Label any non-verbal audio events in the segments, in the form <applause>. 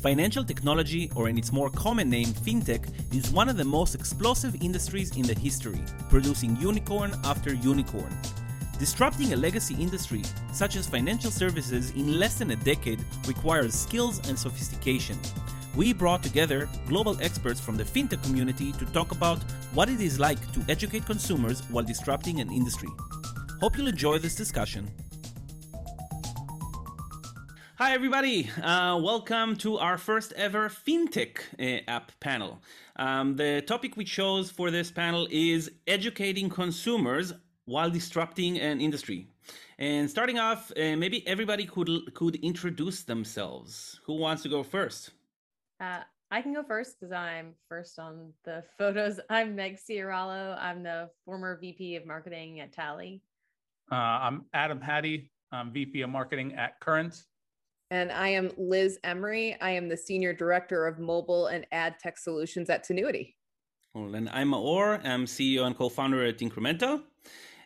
Financial technology, or in its more common name, fintech, is one of the most explosive industries in the history, producing unicorn after unicorn. Disrupting a legacy industry, such as financial services, in less than a decade requires skills and sophistication. We brought together global experts from the fintech community to talk about what it is like to educate consumers while disrupting an industry. Hope you'll enjoy this discussion. Hi, everybody. Uh, welcome to our first ever FinTech uh, app panel. Um, the topic we chose for this panel is educating consumers while disrupting an industry. And starting off, uh, maybe everybody could could introduce themselves. Who wants to go first? Uh, I can go first because I'm first on the <laughs> photos. I'm Meg Ciarallo. I'm the former VP of Marketing at Tally. Uh, I'm Adam Hadi. I'm VP of Marketing at Current. And I am Liz Emery. I am the Senior Director of Mobile and Ad Tech Solutions at Tinuiti. Well, and I'm Maor. I'm CEO and co-founder at INCRMNTAL.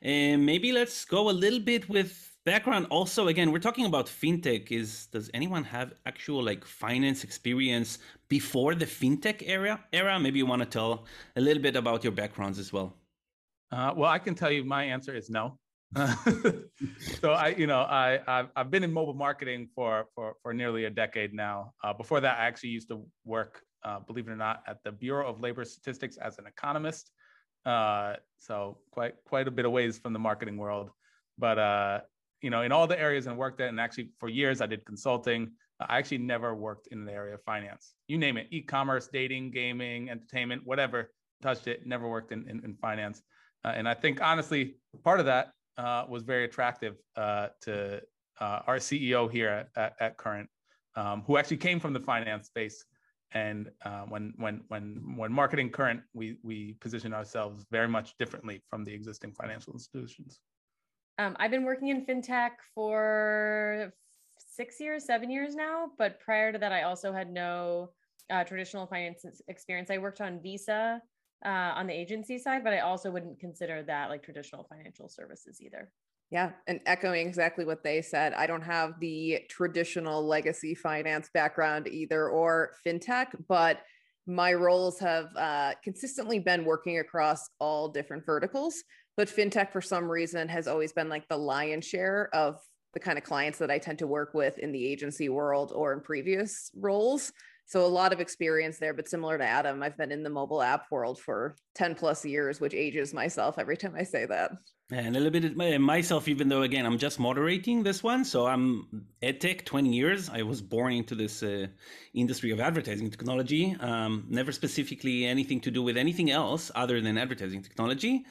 And maybe let's go a little bit with background. Also, again, we're talking about fintech. Is does anyone have actual like finance experience before the fintech era? Era? Maybe you want to tell a little bit about your backgrounds as well. Uh, well, I can tell you my answer is no. <laughs> so I, you know, I I've, I've, been in mobile marketing for for for nearly a decade now. Uh, before that, I actually used to work, uh, believe it or not, at the Bureau of Labor Statistics as an economist. Uh, so quite quite a bit of ways from the marketing world. But uh, you know, in all the areas I worked at, and actually for years I did consulting. I actually never worked in the area of finance. You name it, e-commerce, dating, gaming, entertainment, whatever. Touched it. Never worked in in, in finance. Uh, and I think honestly, part of that uh, was very attractive uh, to uh, our CEO here at, at, Current, um, who actually came from the finance space. And uh, when when when when marketing Current, we we position ourselves very much differently from the existing financial institutions. Um, I've been working in fintech for six years, seven years now. But prior to that, I also had no uh, traditional finance experience. I worked on Visa uh, on the agency side, but I also wouldn't consider that like traditional financial services either. Yeah, and echoing exactly what they said, I don't have the traditional legacy finance background either or fintech, but my roles have uh, consistently been working across all different verticals. But fintech, for some reason, has always been like the lion's share of the kind of clients that I tend to work with in the agency world or in previous roles. So a lot of experience there, but similar to Adam, I've been in the mobile app world for 10 plus years, which ages myself every time I say that. And a little bit myself, even though again I'm just moderating this one, so I'm ad tech 20 years. I was born into this uh, industry of advertising technology. Um, never specifically anything to do with anything else other than advertising technology.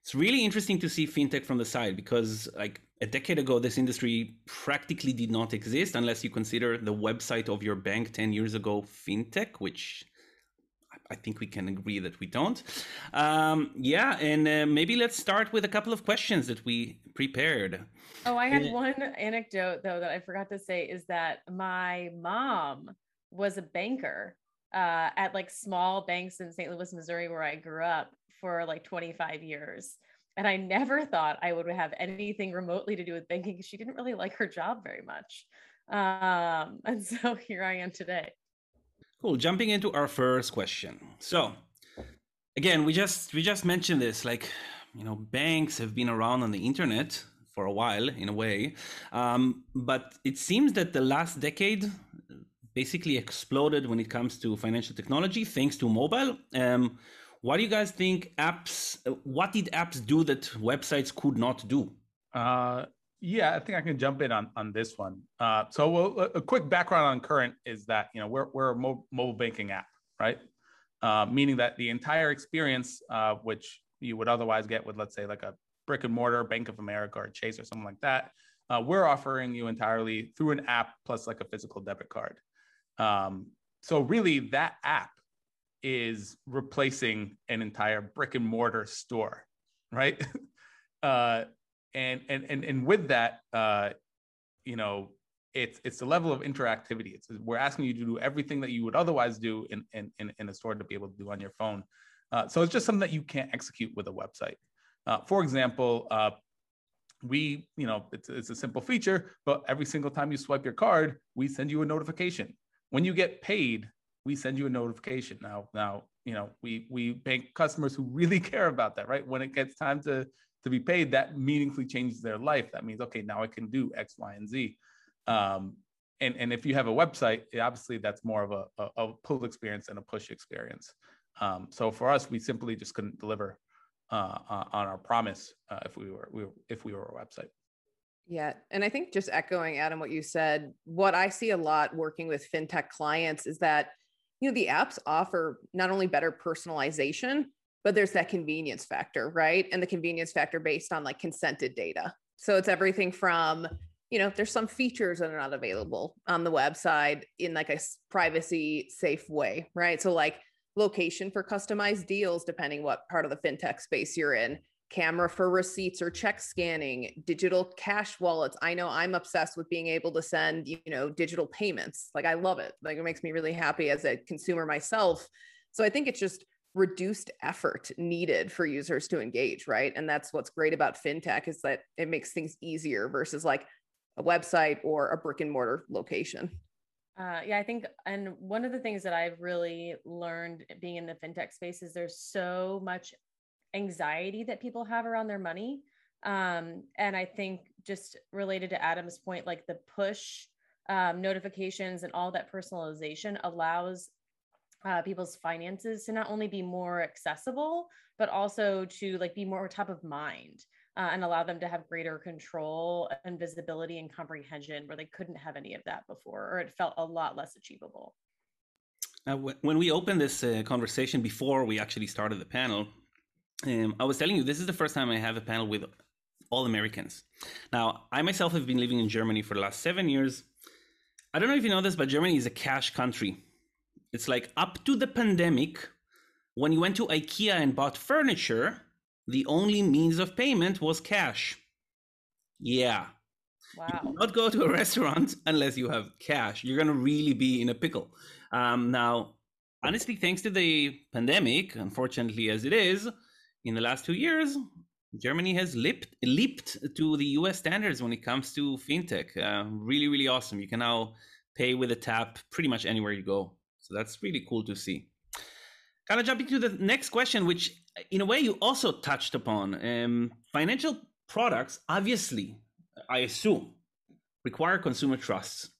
It's really interesting to see fintech from the side because, like, a decade ago, this industry practically did not exist unless you consider the website of your bank 10 years ago fintech, which I think we can agree that we don't. Um, yeah, and uh, maybe let's start with a couple of questions that we prepared. Oh, I had uh, one anecdote though that I forgot to say is that my mom was a banker uh, at like small banks in St. Louis, Missouri, where I grew up for like 25 years. And I never thought I would have anything remotely to do with banking she didn't really like her job very much. Um, and <laughs> so here I am today. Cool. Jumping into our first question. So again, we just we just mentioned this, like, you know, banks have been around on the internet for a while in a way. Um, but it seems that the last decade basically exploded when it comes to financial technology thanks to mobile. Um, what do you guys think apps, what did apps do that websites could not do? Uh, yeah, I think I can jump in on, on this one. Uh, so well, a quick background on Current is that, you know, we're, we're a mo- mobile banking app, right? Uh, meaning that the entire experience, uh, which you would otherwise get with, let's say, like a brick and mortar Bank of America or Chase or something like that, uh, we're offering you entirely through an app plus like a physical debit card. Um, so really, that app is replacing an entire brick and mortar store, right? <laughs> uh, and and and and with that, uh, you know, it's it's the level of interactivity. It's we're asking you to do everything that you would otherwise do in in in a store to be able to do on your phone. Uh, so it's just something that you can't execute with a website. Uh, for example, uh, we, you know, it's, it's a simple feature, but every single time you swipe your card, we send you a notification when you get paid, we send you a notification. Now, now, you know, we we bank customers who really <laughs> care about that, right? When it gets time to to be paid, that meaningfully changes their life. That means, okay, now I can do X, Y, and Z. Um, and and if you have a website, obviously that's more of a, a, a pull experience and a push experience. Um, so for us, we simply just couldn't deliver uh, on our promise uh, if we were, we were if we were a website. Yeah. And I think just echoing Adam what you said, what I see a lot working with fintech clients is that, you know, the apps offer not only better personalization, but there's that convenience factor, right? And the convenience factor based on like consented data. So it's everything from, you know, there's some features that are not available on the website in like a privacy safe way, right? So like location for customized deals, depending what part of the fintech space you're in camera for receipts or check scanning, digital cash wallets. I know I'm obsessed with being able to send, you know, digital payments. Like I love it. Like it makes me really happy as a consumer myself. So I think it's just reduced effort needed for users to engage, right? And that's what's great about fintech is that it makes things easier versus like a website or a brick and mortar location. Uh, yeah, I think, and one of the things that I've really learned being in the fintech space is there's so much anxiety that people have around their money. Um, and I think just related to Adam's point, like the push um, notifications and all that personalization allows uh, people's finances to not only be more accessible, but also to like be more top of mind. Uh, and allow them to have greater control and visibility and comprehension where they couldn't have any of that before, or it felt a lot less achievable. Uh, when we opened this uh, conversation before we actually started the panel, um, I was telling you, this is the first time I have a panel with all Americans. Now, I myself have been living in Germany for the last seven years. I don't know if you know this, but Germany is a cash country. It's like up to the pandemic, when you went to IKEA and bought furniture, the only means of payment was cash. Yeah. Wow. You not go to a <laughs> restaurant unless you have cash. You're going to really be in a pickle. Um, now, honestly, thanks to the pandemic, unfortunately as it is, in the last two years, Germany has leaped, leaped to the US standards when it comes to fintech. Uh, really, really awesome. You can now pay with a tap pretty much anywhere you go. So that's really cool to see. Kind of jumping to the next question, which in a way you also touched upon. Um, financial products, obviously, I assume, require consumer trust.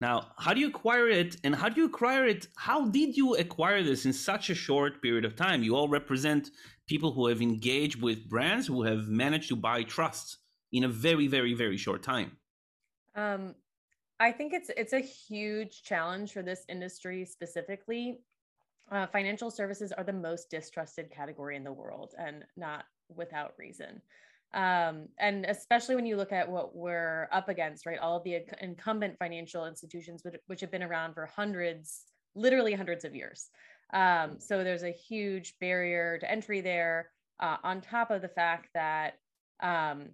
Now, how do you acquire it and how do you acquire it? How did you acquire this in such a short period of time? You all represent people who have engaged with brands who have managed to buy trust in a very, very, very short time. Um, I think it's it's a huge challenge for this industry specifically. Uh, financial services are the most distrusted category in the world, and not without reason. Um, and especially when you look at what we're up against, right? All of the incumbent financial institutions, which, which have been around for hundreds, literally hundreds of years. Um, so there's a huge barrier to entry there, uh, on top of the fact that um,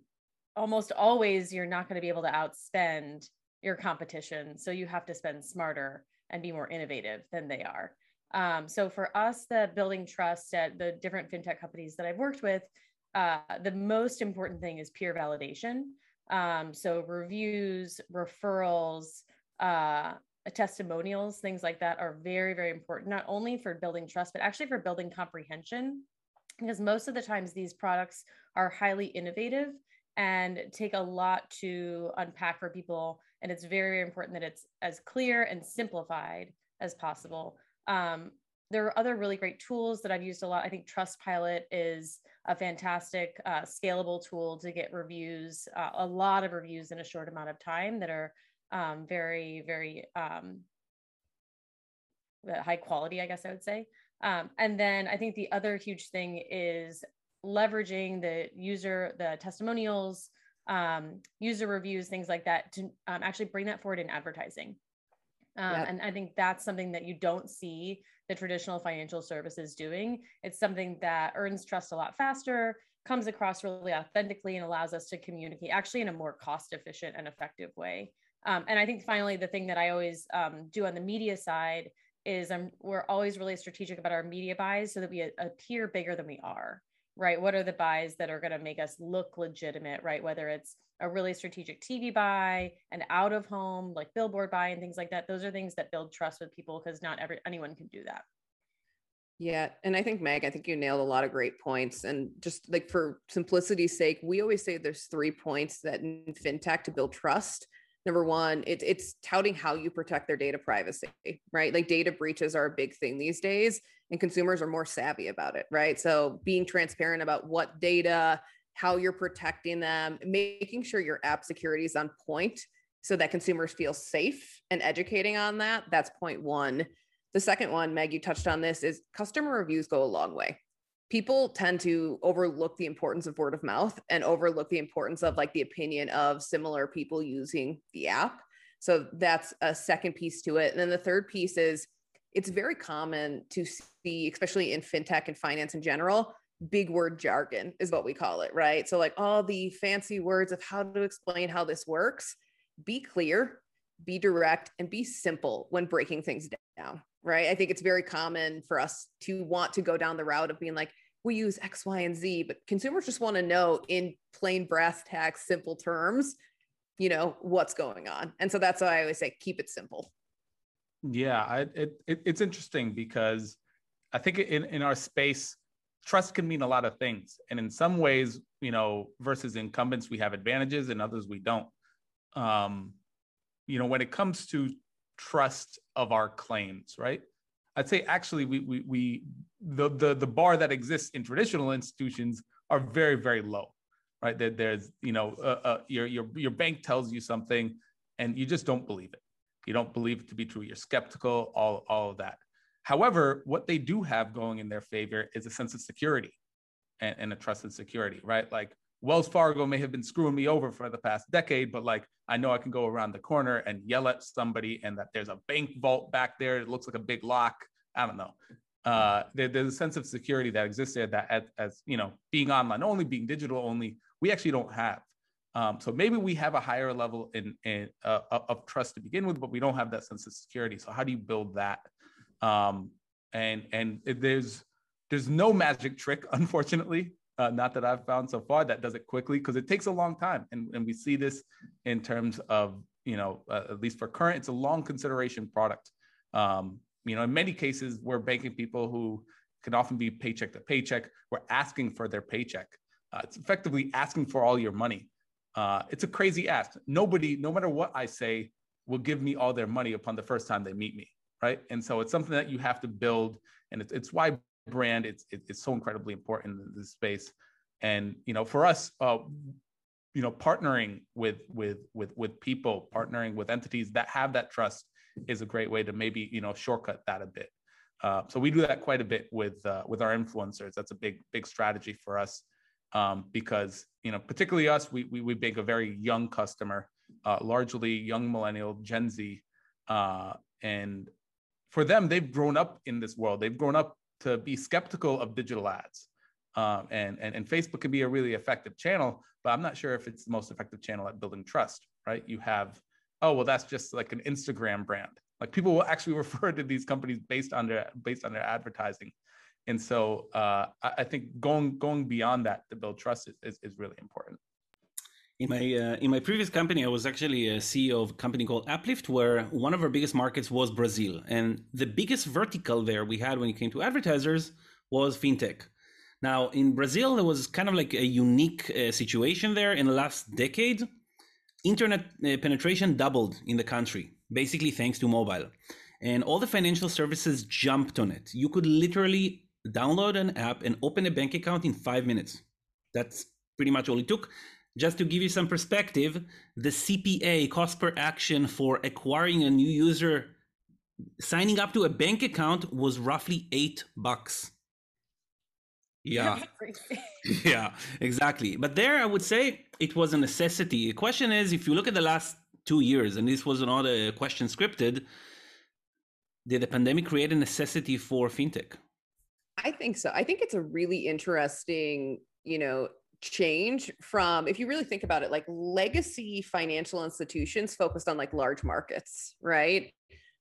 almost always you're not going to be able to outspend your competition. So you have to spend smarter and be more innovative than they are. Um, so for us, the building trust at the different fintech companies that I've worked with, uh, the most important thing is peer validation. Um, so reviews, referrals, uh, testimonials, things like that are very, very important, not only for building trust, but actually for building comprehension. Because most of the times these products are highly innovative and take a lot to unpack for people. And it's very, very important that it's as clear and simplified as possible. Um, there are other really great tools that I've used a lot. I think Trustpilot is a fantastic uh, scalable tool to get reviews, uh, a lot of reviews in a short amount of time that are um, very, very um, high quality, I guess I would say. Um, and then I think the other huge thing is leveraging the user, the testimonials, um, user reviews, things like that to um, actually bring that forward in advertising. Um, yep. And I think that's something that you don't see the traditional financial services doing. It's something that earns trust a lot faster, comes across really authentically, and allows us to communicate actually in a more cost efficient and effective way. Um, and I think finally, the thing that I always um, do on the media side is we're always really strategic about our media buys so that we appear bigger than we are, right? What are the buys that are going to make us look legitimate, right? Whether it's a really strategic TV buy, an out of home like billboard buy and things like that. Those are things that build trust with people because not every anyone can do that. Yeah. And I think, Meg, I think you nailed a lot of great points. And just like for simplicity's sake, we always say there's three points that in fintech to build trust. Number one, it, it's touting how you protect their data privacy, right? Like data breaches are a big thing these days, and consumers are more savvy about it, right? So being transparent about what data, how you're protecting them, making sure your app security is on point so that consumers feel safe and educating on that. That's point one. The second one, Meg, you touched on this, is customer reviews go a long way. People tend to overlook the importance of word of mouth and overlook the importance of like the opinion of similar people using the app. So that's a second piece to it. And then the third piece is it's very common to see, especially in fintech and finance in general, big word jargon is what we call it, right? So, like all the fancy words of how to explain how this works, be clear, be direct, and be simple when breaking things down right? I think it's very common for us to want to go down the route of being like, we use X, Y, and Z, but consumers just want to know in plain brass tacks, simple terms, you know, what's going on. And so that's why I always say keep it simple. Yeah, I, it, it, it's interesting because I think in, in our space, trust can mean a lot of things. And in some ways, you know, versus incumbents, we have advantages and others we don't. Um, you know, when it comes to trust of our claims, right? I'd say actually we we we the the the bar that exists in traditional institutions are very very low, right? There, there's you know uh, uh, your your your bank tells you something and you just don't believe it. You don't believe it to be true. You're skeptical. All all of that. However, what they do have going in their favor is a sense of security and, and a trusted security, right? Like Wells Fargo may have been screwing me over for the past decade, but like I know I can go around the corner and yell at somebody, and that there's a bank vault back there. It looks like a big lock. I don't know. Uh, there, there's a sense of security that exists there that, as, as, you know, being online only, being digital only, we actually don't have. Um, so maybe we have a higher level in, in uh, of trust to begin with, but we don't have that sense of security. So how do you build that? Um, and and there's there's no magic trick, <laughs> unfortunately uh, not that I've found so far that does it quickly because it takes a long time. And, and we see this in terms of, you know, uh, at least for current, it's a long consideration product. Um, you know, in many cases, we're banking people who can often be paycheck to paycheck. We're asking for their paycheck. Uh, it's effectively asking for all your money. Uh, it's a crazy ask. Nobody, no matter what I say, will give me all their money upon the first time they meet me, right? And so it's something that you have to build, and it's, it's why brand it's it's so incredibly important in this space and you know for us uh, you know partnering with with with with people partnering with entities that have that trust is a great way to maybe you know shortcut that a bit uh, so we do that quite a bit with uh, with our influencers that's a big big strategy for us um, because you know particularly us we we, we make a very young customer uh, largely young millennial gen z uh, and for them they've grown up in this world they've grown up to be skeptical of digital ads. Um, and, and, and Facebook can be a really effective channel, but I'm not sure if it's the most effective channel at building trust, right? You have, oh, well, that's just like an Instagram brand. Like people will actually <laughs> refer to these companies based on their based on their advertising. And so uh, I, I, think going going beyond that to build trust is, is, is really important. In my uh, in my previous company, I was actually a CEO of a company called Uplift, where one of our biggest markets was Brazil, and the biggest vertical there we had when it came to advertisers was fintech. Now, in Brazil, there was kind of like a unique uh, situation there. In the last decade, internet uh, penetration doubled in the country, basically thanks to mobile, and all the financial services jumped on it. You could literally download an app and open a bank account in five minutes. That's pretty much all it took just to give you some perspective, the CPA cost per action for acquiring a new user signing up to a bank account was roughly eight bucks. Yeah. <laughs> <laughs> yeah, exactly. But there, I would say it was a necessity. The question is if you look at the last two years, and this was not a uh, question scripted, did the pandemic create a necessity for fintech? I think so. I think it's a really interesting, you know, change from if you really think about it like legacy financial institutions focused on like large markets right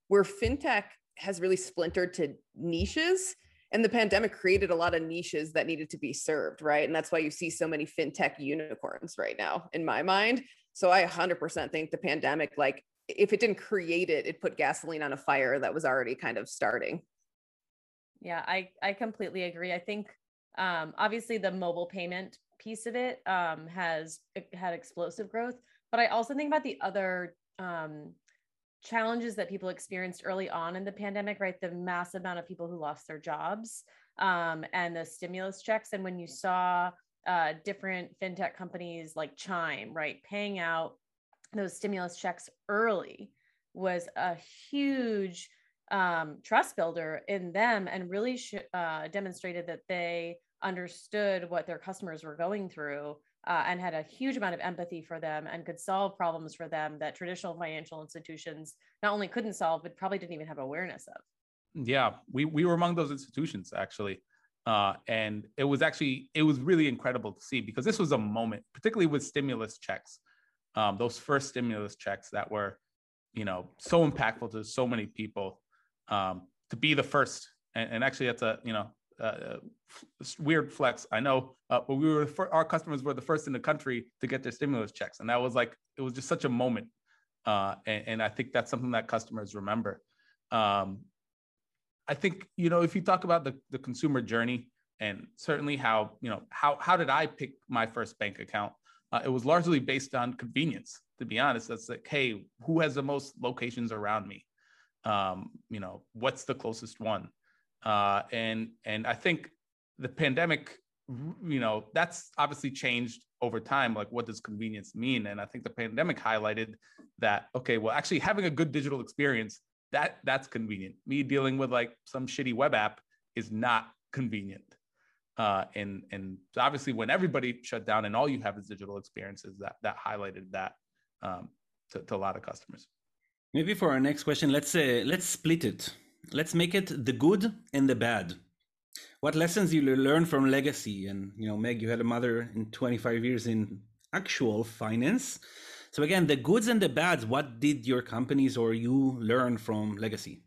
where fintech has really splintered to niches and the pandemic created a lot of niches that needed to be served right? And that's why you see so many fintech unicorns right now in my mind. So i 100% think the pandemic like if it didn't create it it put gasoline on a fire that was already kind of starting. Yeah i i completely agree. I think um obviously the mobile payment piece of it um has had explosive growth but i also think about the other um challenges that people experienced early on in the pandemic, right? The massive amount of people who lost their jobs um, and the stimulus checks. And when you saw uh, different fintech companies like Chime, right, paying out those stimulus checks early was a huge um, trust builder in them and really sh- uh, demonstrated that they understood what their customers were going through uh, and had a huge amount of empathy for them and could solve problems for them that traditional financial institutions not only couldn't solve, but probably didn't even have awareness of. Yeah, we, we were among those institutions actually. Uh, and it was actually, it was really incredible to see because this was a moment, particularly with stimulus checks, um, those first stimulus checks that were, you know, so impactful to so many people um, to be the first. And, and actually that's a, you know, uh, weird flex. I know, uh, but we were for, our customers were the first in the country to get their stimulus checks, and that was like it was just such a moment. Uh, and, and, I think that's something that customers remember. Um, I think you know if you talk about the the consumer journey and certainly how you know how how did I pick my first bank account? Uh, it was largely based on convenience. To be honest, that's like, hey, who has the most locations around me? Um, you know, what's the closest one? Uh, and and I think the pandemic, you know, that's obviously changed over time. Like, what does convenience mean? And I think the pandemic highlighted that. Okay, well, actually having a good digital experience that that's convenient. Me dealing with like some shitty web app is not convenient. Uh, and and obviously when everybody shut down and all you have is digital experiences, that that highlighted that um, to, to a lot of customers. Maybe for our next question, let's say let's split it let's make it the good and the bad. What lessons you learn from legacy? And you know, Meg, you had a mother in 25 years in actual finance. So again, the goods and the bads. What did your companies or you learn from legacy?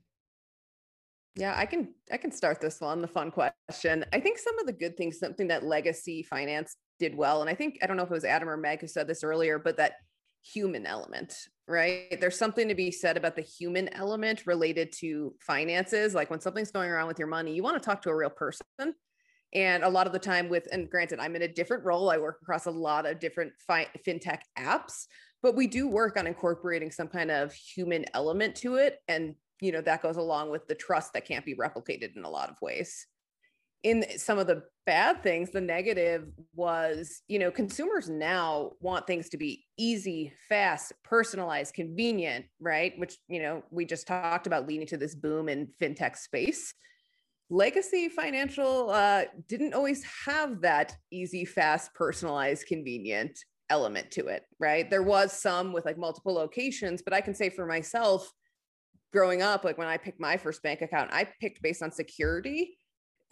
Yeah, I can I can start this one, the fun question. I think some of the good things, something that legacy finance did well, and I think I don't know if it was Adam or Meg who said this earlier, but that human element, right? There's something to be said about the human element related to finances. Like when something's going around with your money, you want to talk to a real person. And a lot of the time, with, and granted, I'm in a different role, I work across a lot of different fi- fintech apps, but we do work on incorporating some kind of human element to it. And, you know, that goes along with the trust that can't be replicated in a lot of ways in some of the bad things the negative was you know consumers now want things to be easy fast personalized convenient right? Which you know we just talked about leading to this boom in fintech space. Legacy financial uh, didn't always have that easy fast personalized convenient element to it right? There was some with like multiple locations but i can say for myself growing up like when i picked my first bank account i picked based on security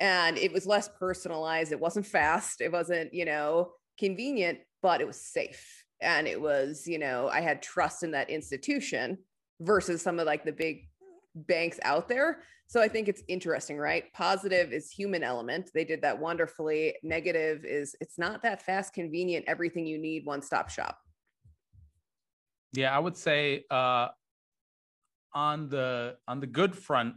and it was less personalized. It wasn't fast. It wasn't you know convenient but it was safe. And it was you know i had trust in that institution versus some of like the big banks out there. So i think it's interesting right? Positive is human element. They did that wonderfully. Negative is it's not that fast convenient. Everything you need one stop shop. Yeah i would say uh on the on the good front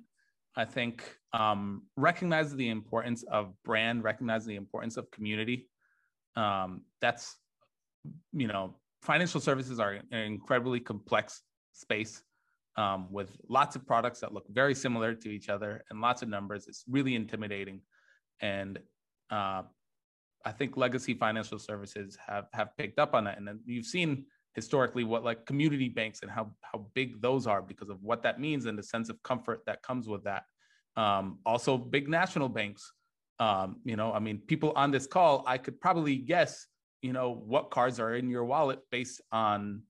I think um, recognize the importance of brand, recognize the importance of community. Um, that's, you know, financial services are an incredibly complex space um, with lots of products that look very similar to each other and lots of numbers. It's really intimidating. And uh, I think legacy financial services have have picked up on that. And then you've seen historically what like community banks and how how big those are because of what that means and the sense of comfort that comes with that. Um, also big national banks um, you know i mean people on this call i could probably guess you know what cards are in your wallet based on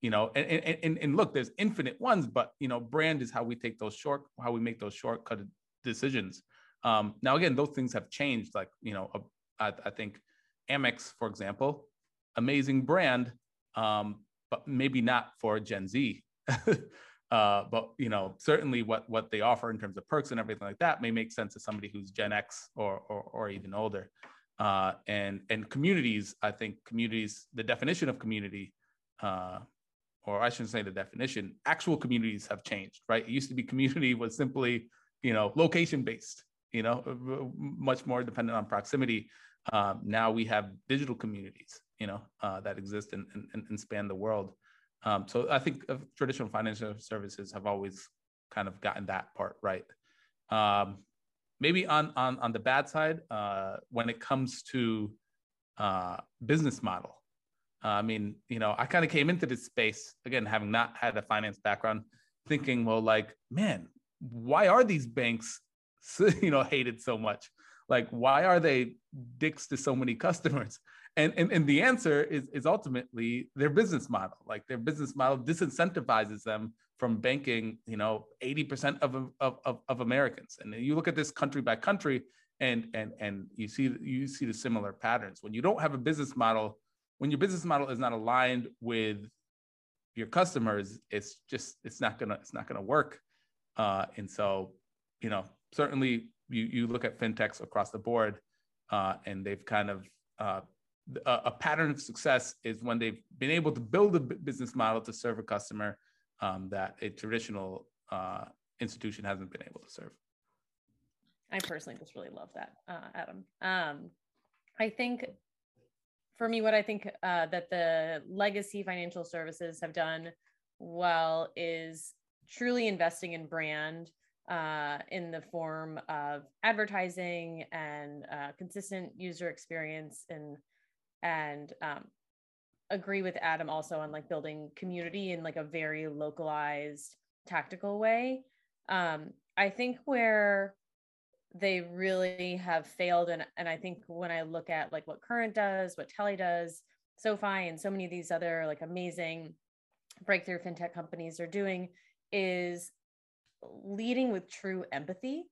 you know and and, and look there's infinite ones but you know brand is how we take those short how we make those shortcut decisions. Um, now again those things have changed like you know I, I think amex for example amazing brand um, but maybe not for gen z <laughs> Uh, but you know, certainly what what they offer in terms of perks and everything like that may make sense to somebody who's Gen X or or, or even older. Uh, and and communities, I think communities, the definition of community, uh, or I shouldn't say the definition, actual communities have changed, right? It used to be community <laughs> was simply, you know, location based, you know, much more dependent on proximity. Um, now we have digital communities, you know, uh, that exist and, and, and span the world. Um, so I think traditional financial services have always kind of gotten that part right. Um, maybe on on on the bad side, uh, when it comes to uh, business model, uh, I mean, you know, I kind of came into this space again, having not had a finance background, thinking, well, like, man, why are these banks, so, <laughs> you know, hated so much? Like, why are they dicks to so many <laughs> customers? And, and, and the answer is, is ultimately their business model. Like their business model disincentivizes them from banking, you know, 80% of, of, of, of Americans. And you look at this country by country and, and, and you see, you see the similar patterns. When you don't have a business model, when your business model is not aligned with your customers, it's just, it's not gonna, it's not gonna work. Uh, and so, you know, certainly you, you look at fintechs across the board uh, and they've kind of uh, a, a, pattern of success is when they've been able to build a business model to serve a customer um, that a traditional uh, institution hasn't been able to serve. I personally just really love that, uh, Adam. Um, I think for me, what I think uh, that the legacy financial services have done well is truly investing in brand uh, in the form of advertising and uh, consistent user experience and and um, agree with Adam also on like building community in like a very localized tactical way. Um, I think where they really have failed and and I think when I look at like what Current does, what Tally does, SoFi and so many of these other like amazing breakthrough fintech companies are doing is leading with true empathy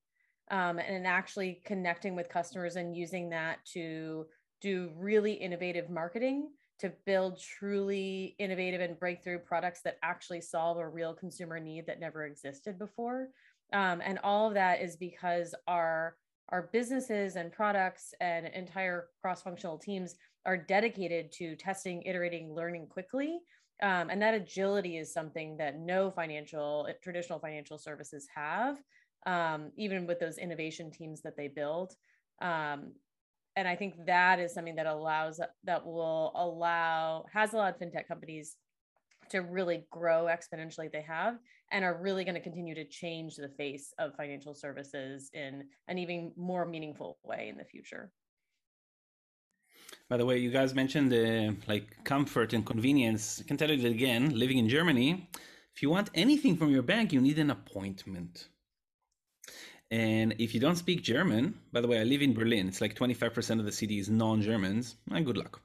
um, and actually connecting with customers and using that to do really innovative marketing to build truly innovative and breakthrough products that actually solve a real consumer need that never existed before. Um, and all of that is because our our businesses and products and entire cross-functional teams are dedicated to testing, iterating, learning quickly. Um, and that agility is something that no financial traditional financial services have, um, even with those innovation teams that they build. Um, and I think that is something that allows that will allow has allowed fintech companies to really grow exponentially they have and are really going to continue to change the face of financial services in an even more meaningful way in the future. By the way, you guys mentioned the like comfort and convenience. I can tell you that again, living in Germany, if you want anything from your bank, you need an appointment. And if you don't speak German, by the way, I live in Berlin. It's like 25% of the city is non-Germans. And eh, good luck.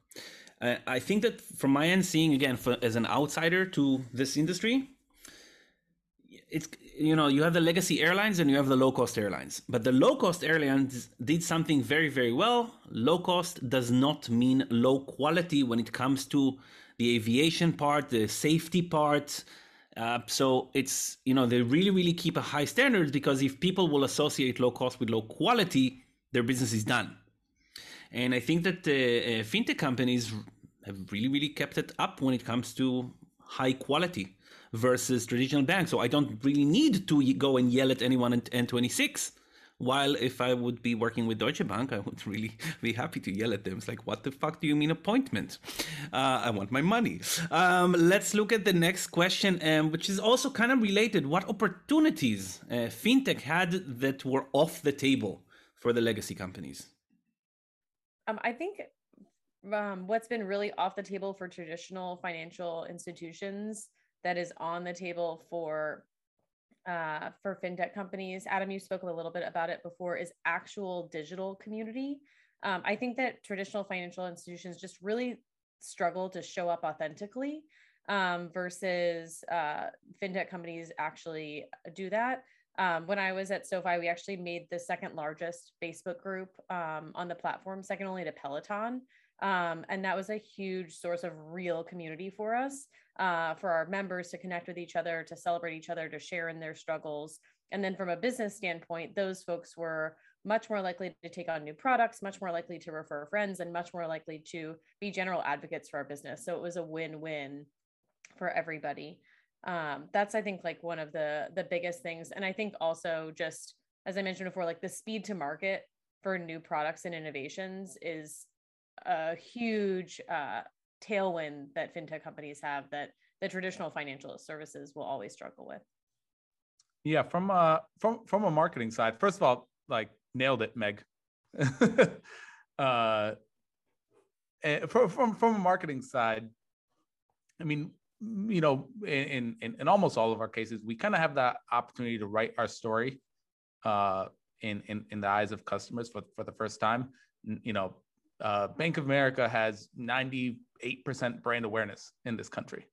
Uh, I think that from my end, seeing again for, as an outsider to this industry, it's you know you have the legacy airlines and you have the low cost airlines. But the low cost airlines did something very very well. Low cost does not mean low quality when it comes to the aviation part, the safety part, uh, so it's you know they really really keep a high standard because if people will associate low cost with low quality, their business is done. And I think that uh, uh, fintech companies have really really kept it up when it comes to high quality versus traditional banks. So I don't really need to go and yell at anyone at N26 while if I would be working with Deutsche Bank, I would really <laughs> be happy to yell at them. It's like, what the fuck do you mean appointment? Uh, I want my money. Um, let's look at the next question, um, which is also kind of related. What opportunities uh, fintech had that were off the table for the legacy companies? Um, I think um, what's been really off the table for traditional financial institutions that is on the table for uh, for fintech companies. Adam, you spoke a little bit about it before, is actual digital community. Um, I think that traditional financial institutions just really struggle to show up authentically um, versus uh, fintech companies actually do that. Um, when I was at SoFi, we actually made the second largest Facebook group um, on the platform, second only to Peloton. Um, and that was a huge source of real community for us, uh, for our members to connect with each other, to celebrate each other, to share in their struggles. And then from a business standpoint, those folks were much more likely to take on new products, much more likely to refer friends, and much more likely to be general advocates for our business. So it was a win-win for everybody. Um, that's I think like one of the the biggest things, and I think also just as I mentioned before, like the speed to market for new products and innovations is a huge uh, tailwind that fintech companies have that the traditional financial services will always struggle with. Yeah, from a from from a marketing side, first of all, like nailed it, Meg. <laughs> uh, from, from from a marketing side, I mean, you know, in in, in almost all of our cases, we kind of have that opportunity to write our story uh, in, in in the eyes of customers for for the first time. You know, uh, Bank of America has ninety eight percent brand awareness in this country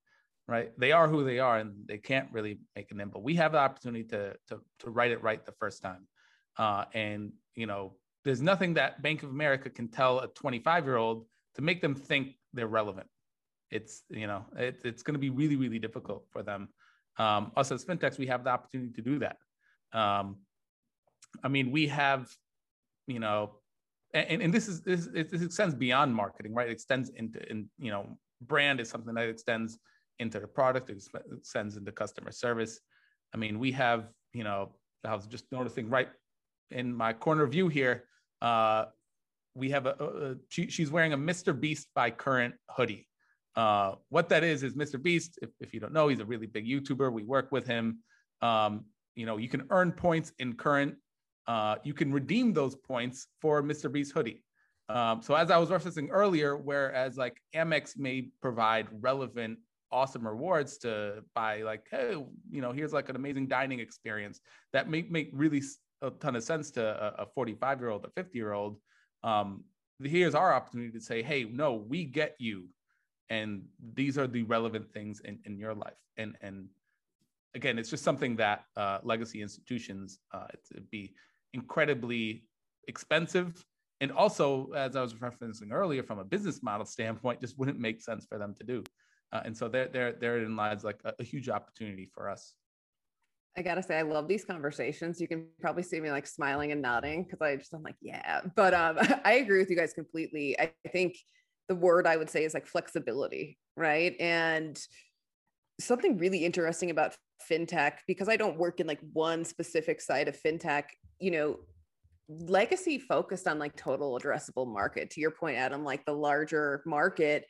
right? They are who they are, and they can't really make an impact. We have the opportunity to to to write it right the first time. Uh, and you know, there's nothing that Bank of America can tell a 25 year old to make them think they're relevant. It's you know, it, it's going to be really really difficult for them. Um, us as fintechs, we have the opportunity to do that. Um, I mean, we have, you know, and, and this is this, this extends beyond marketing, right? It extends into, in you know, brand is something that extends into the product, it extends into customer service. I mean, we have, you know, I was just noticing right in my corner view here, uh, we have a, a she, she's wearing a Mr. Beast by Current hoodie. Uh, what that is is Mr. Beast. If, if you don't know, he's a really big YouTuber. We work with him. Um, you know, you can earn points in Current. Uh, you can redeem those points for Mr. Beast hoodie. Um, so as I was referencing earlier, whereas like Amex may provide relevant, awesome rewards to buy, like, hey, you know, here's like an amazing dining experience that may make really a ton of sense to a 45 year old, a 50 year old. Um, here's our opportunity to say, hey, no, we get you. And these are the relevant things in, in your life. And, and again, it's just something that uh, legacy institutions uh, it'd be incredibly expensive. And also, as I was referencing earlier, from a business model standpoint, just wouldn't make sense for them to do. Uh, and so there, there, therein lies like a, a huge opportunity for us. I gotta say, I love these conversations. You can probably see me like smiling and nodding because I just I'm like, yeah. But um, <laughs> I agree with you guys completely. I, I think the word I would say is like flexibility, right? And something really interesting about fintech because I don't work in like one specific side of fintech. You know, legacy focused on like total addressable market. To your point, Adam, like the larger market.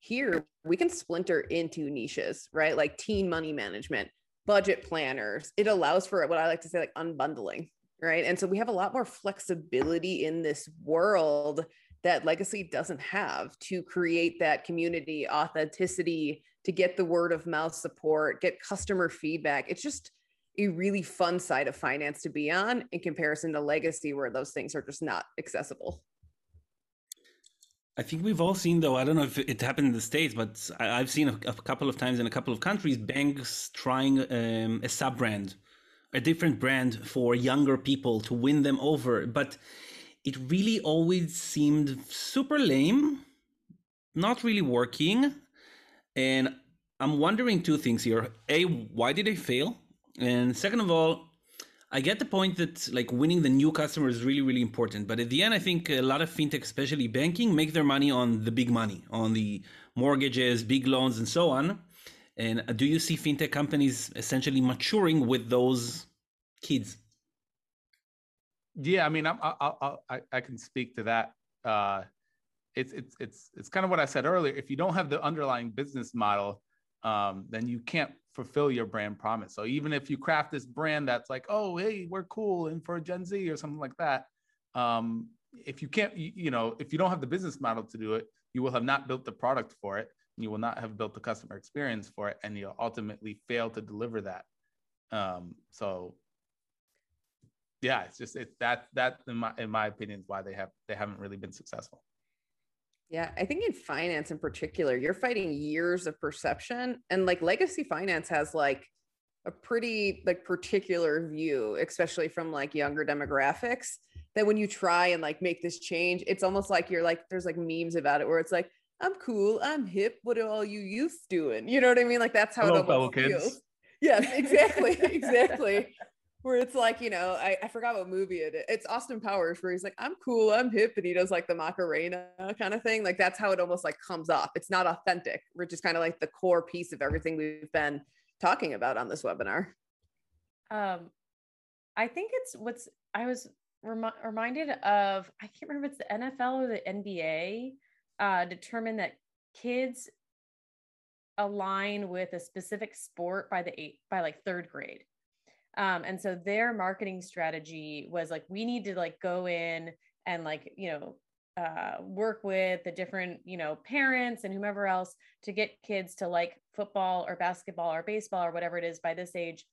Here, we can splinter into niches, right? Like teen money management budget planners. It allows for what I like to say, like unbundling, right? And so we have a lot more flexibility in this world that legacy doesn't have to create that community authenticity, to get the word of mouth support, get customer feedback. It's just a really fun side of finance to be on in comparison to legacy, where those things are just not accessible. I think we've all seen, though, I don't know if it happened in the States, but I've seen a, couple of times in a couple of countries, banks trying um, a sub brand, a different brand for younger people to win them over. But it really always seemed super lame, not really working. And I'm wondering two things here. A, why did they fail? And second of all, I get the point that like winning the new customer is really, really important. But at the end, I think a lot of fintech, especially banking, make their money on the big money, on the mortgages, big loans, and so on. And do you see fintech companies essentially maturing with those kids? Yeah, I mean, I'm, I, I, I can speak to that. Uh, it's it's it's it's kind of what I said earlier. If you don't have the underlying business model, um, then you can't fulfill your brand promise. So even if you craft this brand that's like, oh, hey, we're cool and for Gen Z or something like that, um, if you can't, you, you know, if you don't have the business model to do it, you will have not built the product for it. You will not have built the customer experience for it, and you'll ultimately fail to deliver that. Um, so, yeah, it's just it that that in my in my opinion is why they have they haven't really been successful. Yeah, I think in finance in particular, you're fighting years of perception and like legacy finance has like a pretty like particular view, especially from like younger demographics. that when you try and like make this change, it's almost like you're like there's like memes about it where it's like I'm cool, I'm hip. What are all you youth doing? You know what I mean? Like that's how Hello, it almost kids. feels. Yes, exactly, <laughs> exactly. Where it's like, you know, I, I forgot what movie it is. It's Austin Powers where he's like, I'm cool, I'm hip, and he does like the Macarena kind of thing. Like that's how it almost like comes off. It's not authentic, which is kind of like the core piece of everything we've been talking about on this webinar. Um, I think it's what's I was remi- reminded of. I can't remember if it's the NFL or the NBA. Uh, determined that kids align with a specific sport by the eight by like third grade. Um, and so their marketing strategy was like, we need to like go in and like, you know, uh, work with the different, you know, parents and whomever else to get kids to like football or basketball or baseball or whatever it is by this age.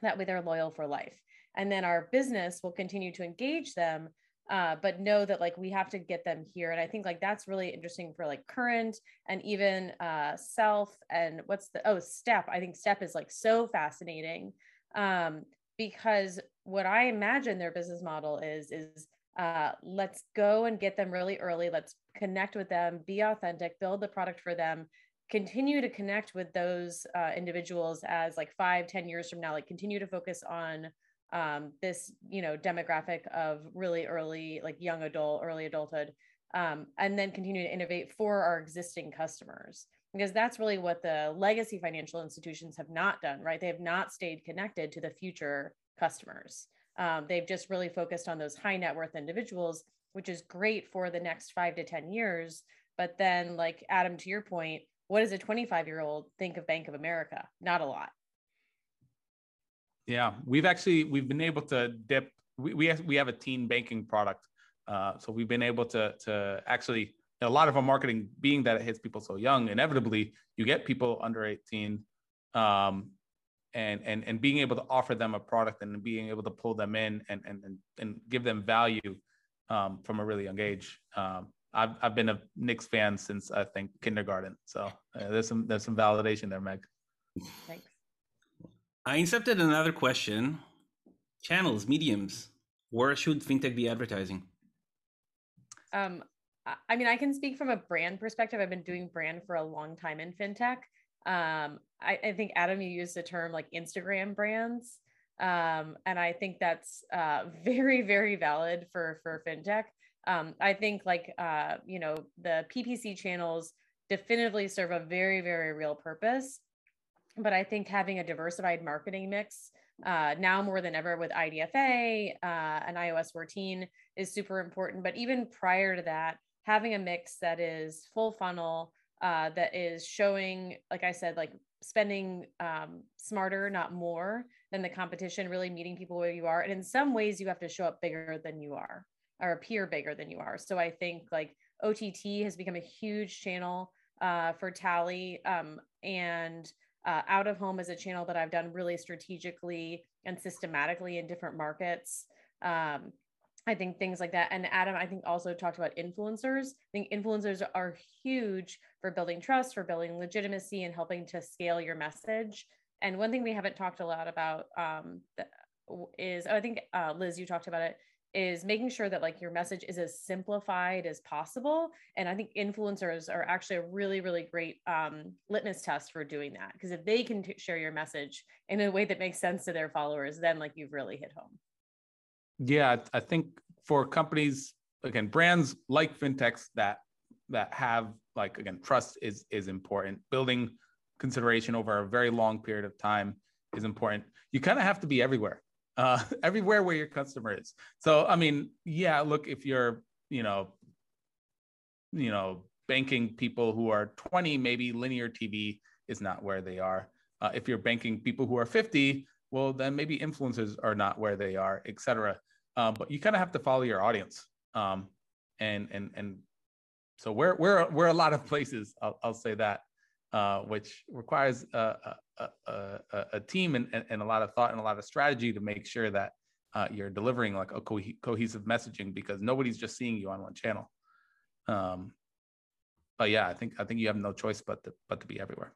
That way they're loyal for life. And then our business will continue to engage them, uh, but know that like we have to get them here. And I think like that's really interesting for like current and even uh, self and what's the, oh, step. I think step is like so fascinating um, because what I imagine their business model is is uh, let's go and get them really early. Let's connect with them, be authentic, build the product for them, continue to connect with those uh, individuals as like five, ten years from now, like continue to focus on um, this, you know, demographic of really early, like young adult, early adulthood, um, and then continue to innovate for our existing customers because that's really what the legacy financial institutions have not done, right? They have not stayed connected to the future customers. Um, they've just really focused on those high net worth individuals, which is great for the next five to 10 years. But then, like Adam, to your point, what does a 25 year old think of Bank of America? Not a lot. Yeah, we've actually we've been able to dip. We we have, we have a teen banking product, uh, so we've been able to to actually a lot of our marketing being that it hits people so young. Inevitably, you get people under eighteen, um, and and and being able to offer them a product and being able to pull them in and and and, and give them value um, from a really young age. Um, I've I've been a Knicks fan since I think kindergarten, so uh, there's some there's some validation there, Meg. Thanks. I incepted another question. Channels, mediums. Where should fintech be advertising? Um, I- mean, I can speak from a brand perspective. I've been doing brand for a long time in fintech. Um, I, I think Adam, you used the term like Instagram brands, um, and I think that's uh, <laughs> very, very valid for for fintech. Um, I think like uh, you know the PPC channels definitively serve a very, very real purpose, but I think having a diversified marketing mix uh, now more than ever with IDFA uh, and iOS 14 is super important. But even prior to that, having a mix that is full funnel, uh, that is showing, like I said, like spending um, smarter, not more than the competition, really meeting people where you are. And in some ways, you have to show up bigger than you are or appear bigger than you are. So I think like OTT has become a huge channel uh, for Tally. Um, and uh, out of home is a channel that I've done really strategically and systematically in different markets. Um, I think things like that. And Adam, I think also talked about influencers. I think influencers are huge for building trust, for building legitimacy, and helping to scale your message. And one thing we haven't talked a lot about um, is, oh, I think uh, Liz, you talked about it, is making sure that like your message is as simplified as possible. And I think influencers are actually a really, really great um, litmus test for doing that. Because if they can t- share your message in a way that makes sense to their followers, then like you've really hit home. Yeah, I think for companies again, brands like fintechs that that have like again trust is is important. Building consideration over a very long period of time is important. You kind of have to be everywhere, uh, <laughs> everywhere where your customer is. So I mean, yeah, look, if you're you know, you know, banking people who are 20, maybe linear TV is not where they are. Uh, if you're banking people who are 50, well, then maybe influencers are not where they are, et cetera. Uh, but you kind of have to follow your audience. Um, and and and so we're we're we're a lot of places. I'll, I'll say that, uh, which requires a a, a, a team and, and a lot of thought and a lot of strategy to make sure that uh, you're delivering like a co- cohesive messaging because nobody's just seeing you on one channel. Um, but yeah, I think I think you have no choice but to but to be everywhere.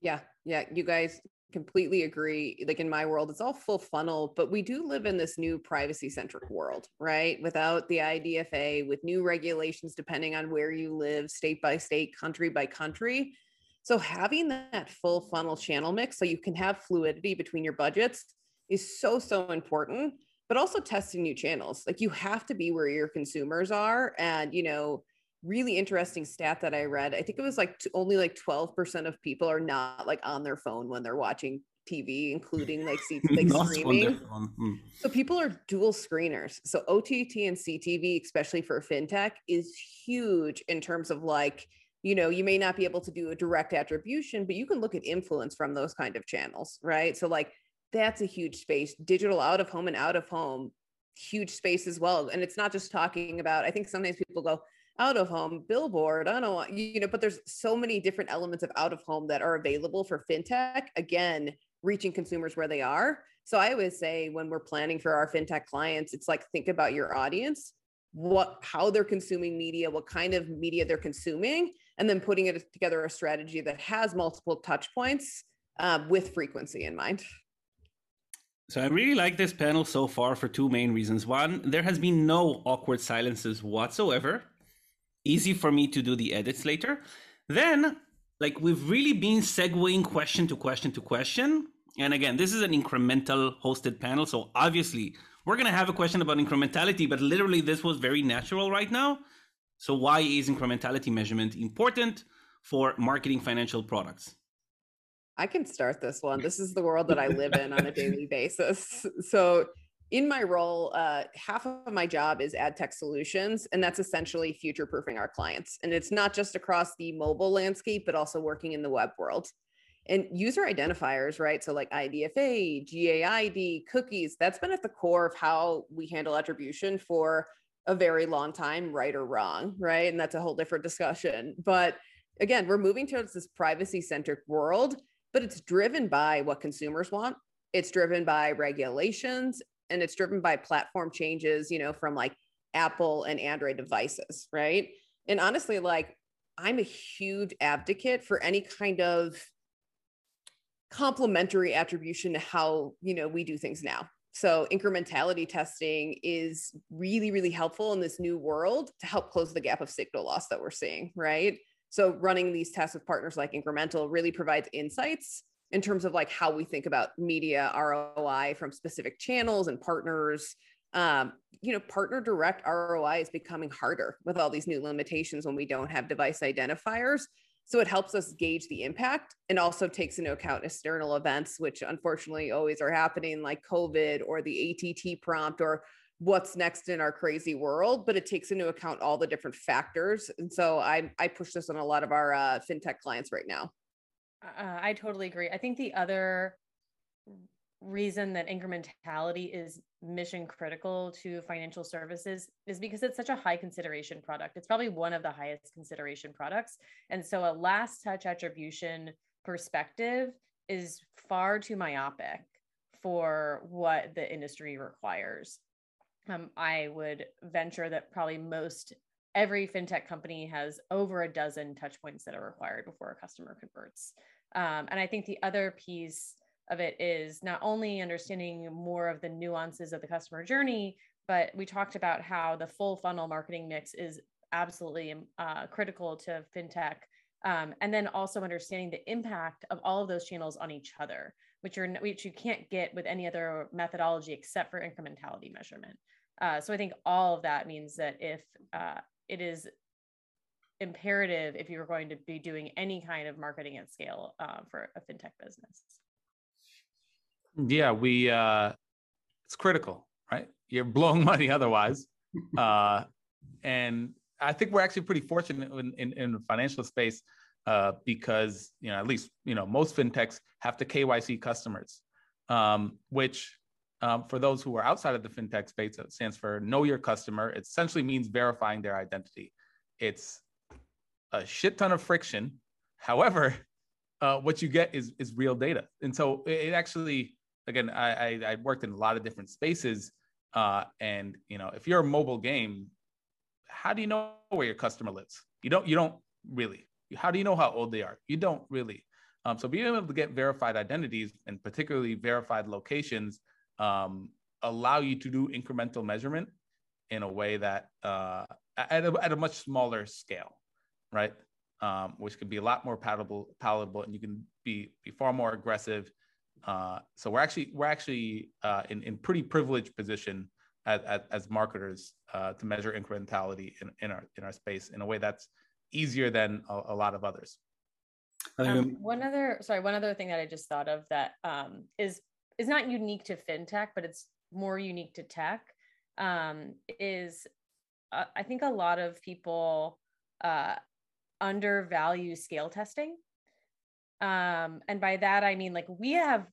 Yeah, yeah. You guys completely agree. Like in my world, it's all full funnel, but we do live in this new privacy centric world, right? Without the IDFA, with new regulations depending on where you live, state by state, country by country. So having that full funnel channel mix so you can have fluidity between your budgets is so, so important, but also testing new channels. Like you have to be where your consumers are. And, you know, really interesting stat that I read. I think it was like t- only like 12% of people are not like on their phone when they're watching TV, including like, C- <laughs> like streaming. Hmm. So people are dual screeners. So OTT and CTV, especially for fintech, is huge in terms of like, you know, you may not be able to do a direct attribution, but you can look at influence from those kind of channels, right? So like that's a huge space. Digital out of home and out of home, huge space as well. And it's not just talking about, I think sometimes people go, out of home billboard i don't want you know but there's so many different elements of out of home that are available for fintech again reaching consumers where they are. So i always say when we're planning for our fintech clients it's like think about your audience what how they're consuming media what kind of media they're consuming and then putting it together a strategy that has multiple touch points uh, with frequency in mind. So I really like this panel so far for two main reasons. One, there has been no awkward silences whatsoever easy for me to do the edits later. Then, like we've really been segueing question to question to question. And again, this is an INCRMNTAL hosted panel. So obviously, we're going to have a question about incrementality, but literally, this was very natural right now. So, why is incrementality measurement important for marketing financial products? I can start this one. This is the world that I live in on a daily <laughs> basis. So, in my role, uh, half of my job is ad tech solutions, and that's essentially future proofing our clients. And it's not just across the mobile landscape, but also working in the web world. And user identifiers, right? So, like IDFA, GAID, cookies, that's been at the core of how we handle attribution for a very long time, right or wrong, right? And that's a whole different discussion. But again, we're moving towards this privacy centric world, but it's driven by what consumers want it's driven by regulations and it's driven by platform changes, you know, from like Apple and Android devices, right? And honestly, like I'm a huge advocate for any kind of complementary attribution to how, you know, we do things now. So incrementality testing is really, really helpful in this new world to help close the gap of signal loss that we're seeing, right? So running these tests with partners like INCRMNTAL really provides insights in terms of like how we think about media ROI from specific channels and partners. Um, you know, partner direct ROI is becoming harder with all these new limitations when we don't have device identifiers. So it helps us gauge the impact and also takes into account external events, which unfortunately always are happening, like COVID or the ATT prompt or what's next in our crazy world. But it takes into account all the different factors. And so I, I push this on a lot of our uh, fintech clients right now. Uh, I totally agree. I think the other reason that incrementality is mission critical to financial services is because it's such a high consideration product. It's probably one of the highest consideration products. And so a last touch attribution perspective is far too myopic for what the industry requires. Um, I would venture that probably most every fintech company has over a dozen touch points that are required before a customer converts. Um, and I think the other piece of it is not only understanding more of the nuances of the customer journey, but we talked about how the full funnel marketing mix is absolutely uh, critical to fintech. Um, and then also understanding the impact of all of those channels on each other, which are which you can't get with any other methodology except for incrementality measurement. Uh, so I think all of that means that if uh, it is imperative if you're going to be doing any kind of marketing at scale uh, for a fintech business. Yeah, we uh, it's critical, right? You're blowing <laughs> money otherwise, uh, and I think we're actually pretty fortunate in, in, in the financial space uh, because you know at least you know most fintechs have to KYC customers, um, which um, for those who are outside of the fintech space, it stands for Know Your Customer. It essentially means verifying their identity. It's a shit ton of friction. However, <laughs> uh, what you get is is real data, and so it, actually, again, I, I, I worked in a lot of different spaces, uh, and you know, if you're a mobile game, how do you know where your customer lives? You don't. You don't really. How do you know how old they are? You don't really. Um, so being able to get verified identities and particularly verified locations um, allow you to do incremental measurement in a way that uh, at, a, at a much smaller scale, right? Um, which can be a lot more palatable, palatable, and you can be be far more aggressive. Uh, so we're actually we're actually uh, in in pretty privileged position as, as, as marketers uh, to measure incrementality in, in our in our space in a way that's easier than a, a lot of others. Um, one other, sorry, one other thing that I just thought of that um, is is not unique to fintech, but it's more unique to tech. Um, is uh, I think a lot of people uh, undervalue scale testing, um, and by that I mean like we have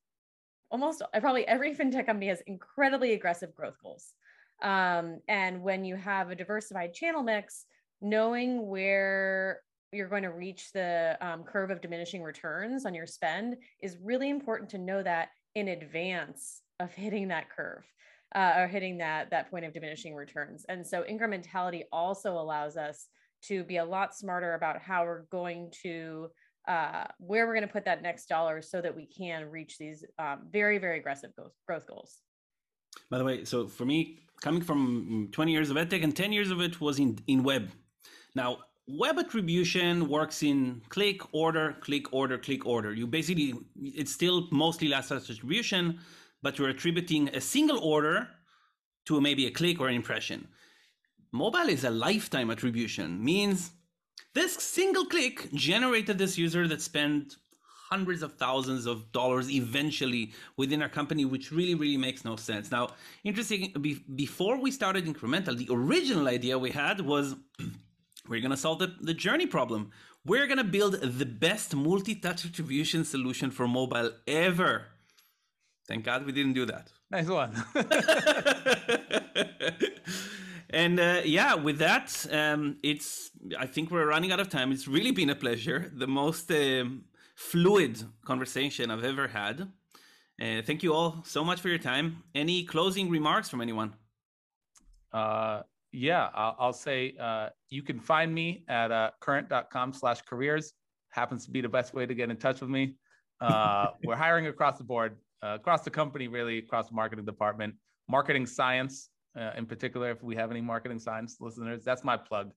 almost probably every <laughs> fintech company has incredibly aggressive growth goals. Um, and when you have a diversified channel mix, knowing where you're going to reach the um, curve of diminishing returns on your spend is really important to know that in advance of hitting that curve uh, or hitting that that point of diminishing returns. And so incrementality also allows us to be a lot smarter about how we're going to uh, where we're going to put that next dollar so that we can reach these um, very very aggressive growth goals. By the way so for me coming from 20 years of ad tech and 10 years of it was in in web. Now web attribution works in click order click order click order you basically it's still mostly last touch attribution but you're attributing a single order to maybe a click or an impression mobile is a lifetime attribution means this single click generated this user that spent hundreds of thousands of dollars eventually within our company, which really, really makes no sense. Now, interesting, be- before we started INCRMNTAL, the original idea we had was <clears throat> We're going to solve the, the journey problem. We're going to build the best multi touch attribution solution for mobile ever. Thank God we didn't do that. Nice one. <laughs> and uh, yeah, with that, um, it's. I think we're running out of time. It's really been a pleasure. The most um, fluid conversation I've ever had. Uh, thank you all so much for your time. Any closing remarks from anyone? Uh, yeah, I'll, I'll say uh, you can find me at uh, current.com slash careers. Happens to be the best way to get in touch with me. Uh, <laughs> we're hiring across the board, uh, across the company, really, across the marketing department, marketing science uh, in particular. If we have any marketing science listeners, that's my plug.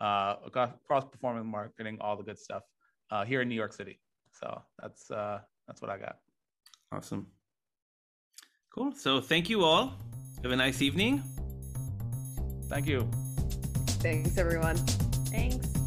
Uh, across performance marketing, all the good stuff uh, here in New York City. So that's uh, that's what I got. Awesome. Cool. So thank you all. Have a nice evening. Thank you. Thanks, everyone. Thanks.